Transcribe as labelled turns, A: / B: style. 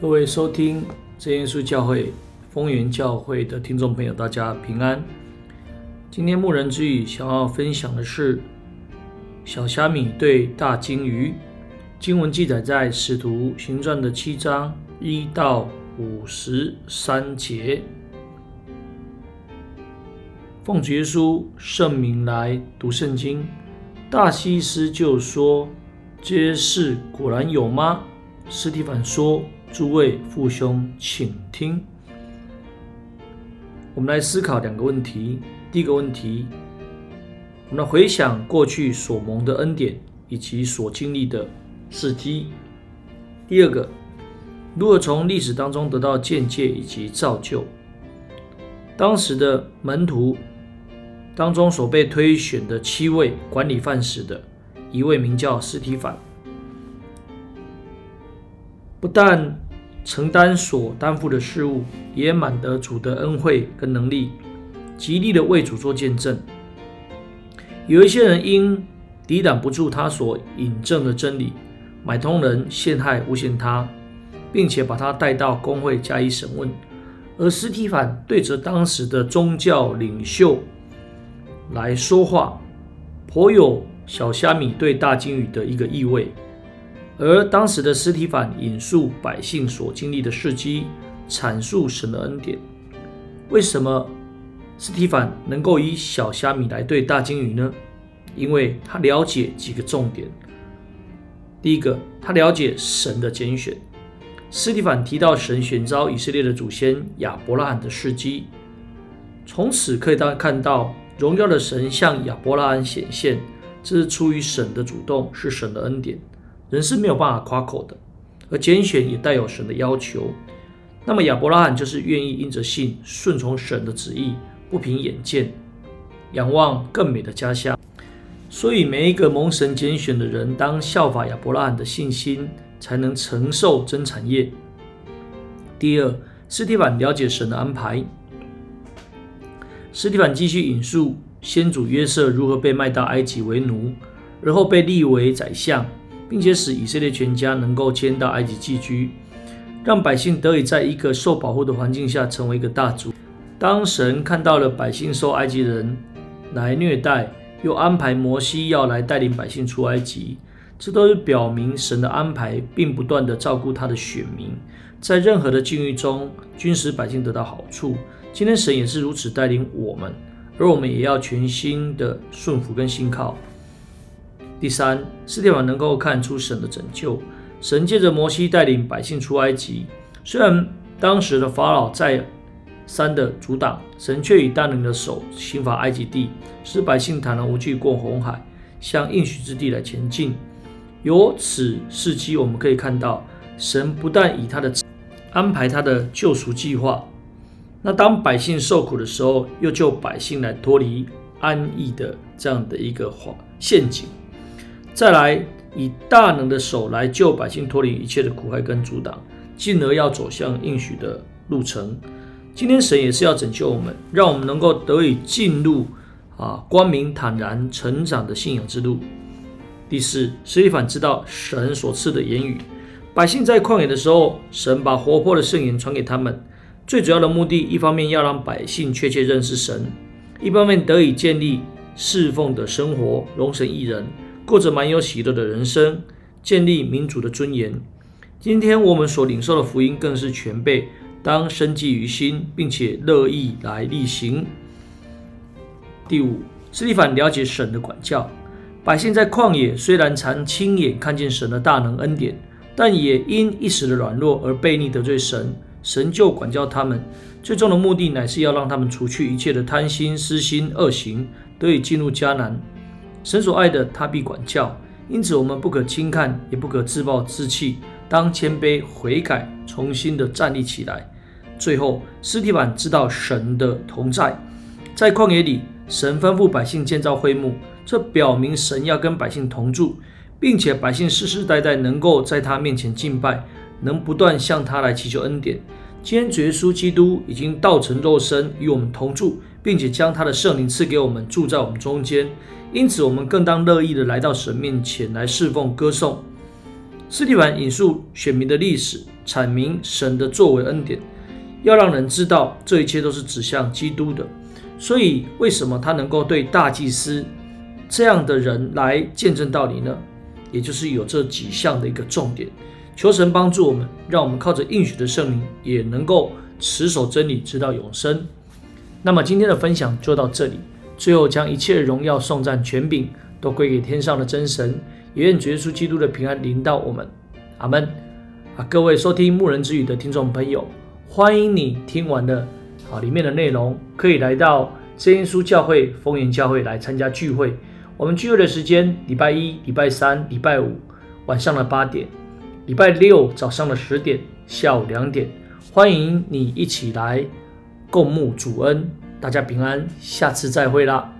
A: 各位收听真耶稣教会丰原教会的听众朋友，大家平安。今天牧人之语想要分享的是小虾米对大鲸鱼。经文记载在使徒行传的七章一到五十三节。奉主耶稣圣名来读圣经。大祭司就说：“这些事果然有吗？”司提反说。诸位父兄，请听。我们来思考两个问题。第一个问题，我们回想过去所蒙的恩典以及所经历的事迹。第二个，如何从历史当中得到见解以及造就。当时的门徒当中所被推选的七位管理饭食的，一位名叫斯提凡。不但承担所担负的事务，也满得主的恩惠跟能力，极力的为主做见证。有一些人因抵挡不住他所引证的真理，买通人陷害诬陷他，并且把他带到公会加以审问。而实体反对着当时的宗教领袖来说话，颇有小虾米对大鲸鱼的一个意味。而当时的斯提凡引述百姓所经历的事迹，阐述神的恩典。为什么斯提凡能够以小虾米来对大鲸鱼呢？因为他了解几个重点。第一个，他了解神的拣选。斯提凡提到神选召以色列的祖先亚伯拉罕的事迹，从此可以当看到荣耀的神向亚伯拉罕显现，这是出于神的主动，是神的恩典。人是没有办法夸口的，而拣选也带有神的要求。那么亚伯拉罕就是愿意因着信顺从神的旨意，不凭眼见，仰望更美的家乡。所以每一个蒙神拣选的人，当效法亚伯拉罕的信心，才能承受真产业。第二，司提反了解神的安排。司提反继续引述先祖约瑟如何被卖到埃及为奴，而后被立为宰相。并且使以色列全家能够迁到埃及寄居，让百姓得以在一个受保护的环境下成为一个大族。当神看到了百姓受埃及人来虐待，又安排摩西要来带领百姓出埃及，这都是表明神的安排，并不断地照顾他的选民，在任何的境遇中均使百姓得到好处。今天神也是如此带领我们，而我们也要全心的顺服跟信靠。第三，司提反能够看出神的拯救。神借着摩西带领百姓出埃及，虽然当时的法老在三的阻挡，神却以大能的手刑罚埃及地，使百姓坦然无惧过红海，向应许之地来前进。由此事迹，我们可以看到，神不但以他的安排他的救赎计划，那当百姓受苦的时候，又救百姓来脱离安逸的这样的一个陷阱。再来以大能的手来救百姓脱离一切的苦害跟阻挡，进而要走向应许的路程。今天神也是要拯救我们，让我们能够得以进入啊光明坦然成长的信仰之路。第四，司提反知道神所赐的言语，百姓在旷野的时候，神把活泼的圣言传给他们，最主要的目的，一方面要让百姓确切认识神，一方面得以建立侍奉的生活，荣神益人。过着蛮有喜乐的人生，建立民主的尊严。今天我们所领受的福音更是全备，当深记于心，并且乐意来力行。第五，斯蒂凡了解神的管教。百姓在旷野虽然常亲眼看见神的大能恩典，但也因一时的软弱而悖逆得罪神，神就管教他们。最终的目的乃是要让他们除去一切的贪心、私心、恶行，得以进入迦南。神所爱的，他必管教。因此，我们不可轻看，也不可自暴自弃，当谦卑悔改，重新的站立起来。最后，斯提反知道神的同在，在旷野里，神吩咐百姓建造会幕，这表明神要跟百姓同住，并且百姓世世代代能够在他面前敬拜，能不断向他来祈求恩典。今天，主耶稣基督已经道成肉身与我们同住，并且将他的圣灵赐给我们，住在我们中间。因此，我们更当乐意的来到神面前来侍奉、歌颂。斯提凡引述选民的历史，阐明神的作为恩典，要让人知道这一切都是指向基督的。所以，为什么他能够对大祭司这样的人来见证道理呢？也就是有这几项的一个重点。求神帮助我们，让我们靠着应许的圣灵，也能够持守真理，直到永生。那么今天的分享就到这里。最后，将一切荣耀、颂赞、权柄都归给天上的真神，也愿主耶稣基督的平安临到我们。阿门。啊，各位收听牧人之语的听众朋友，欢迎你听完了啊里面的内容，可以来到真耶稣教会丰原教会来参加聚会。我们聚会的时间：礼拜一、礼拜三、礼拜五晚上的八点，礼拜六早上的十点，下午两点。欢迎你一起来共沐主恩。大家平安，下次再会啦。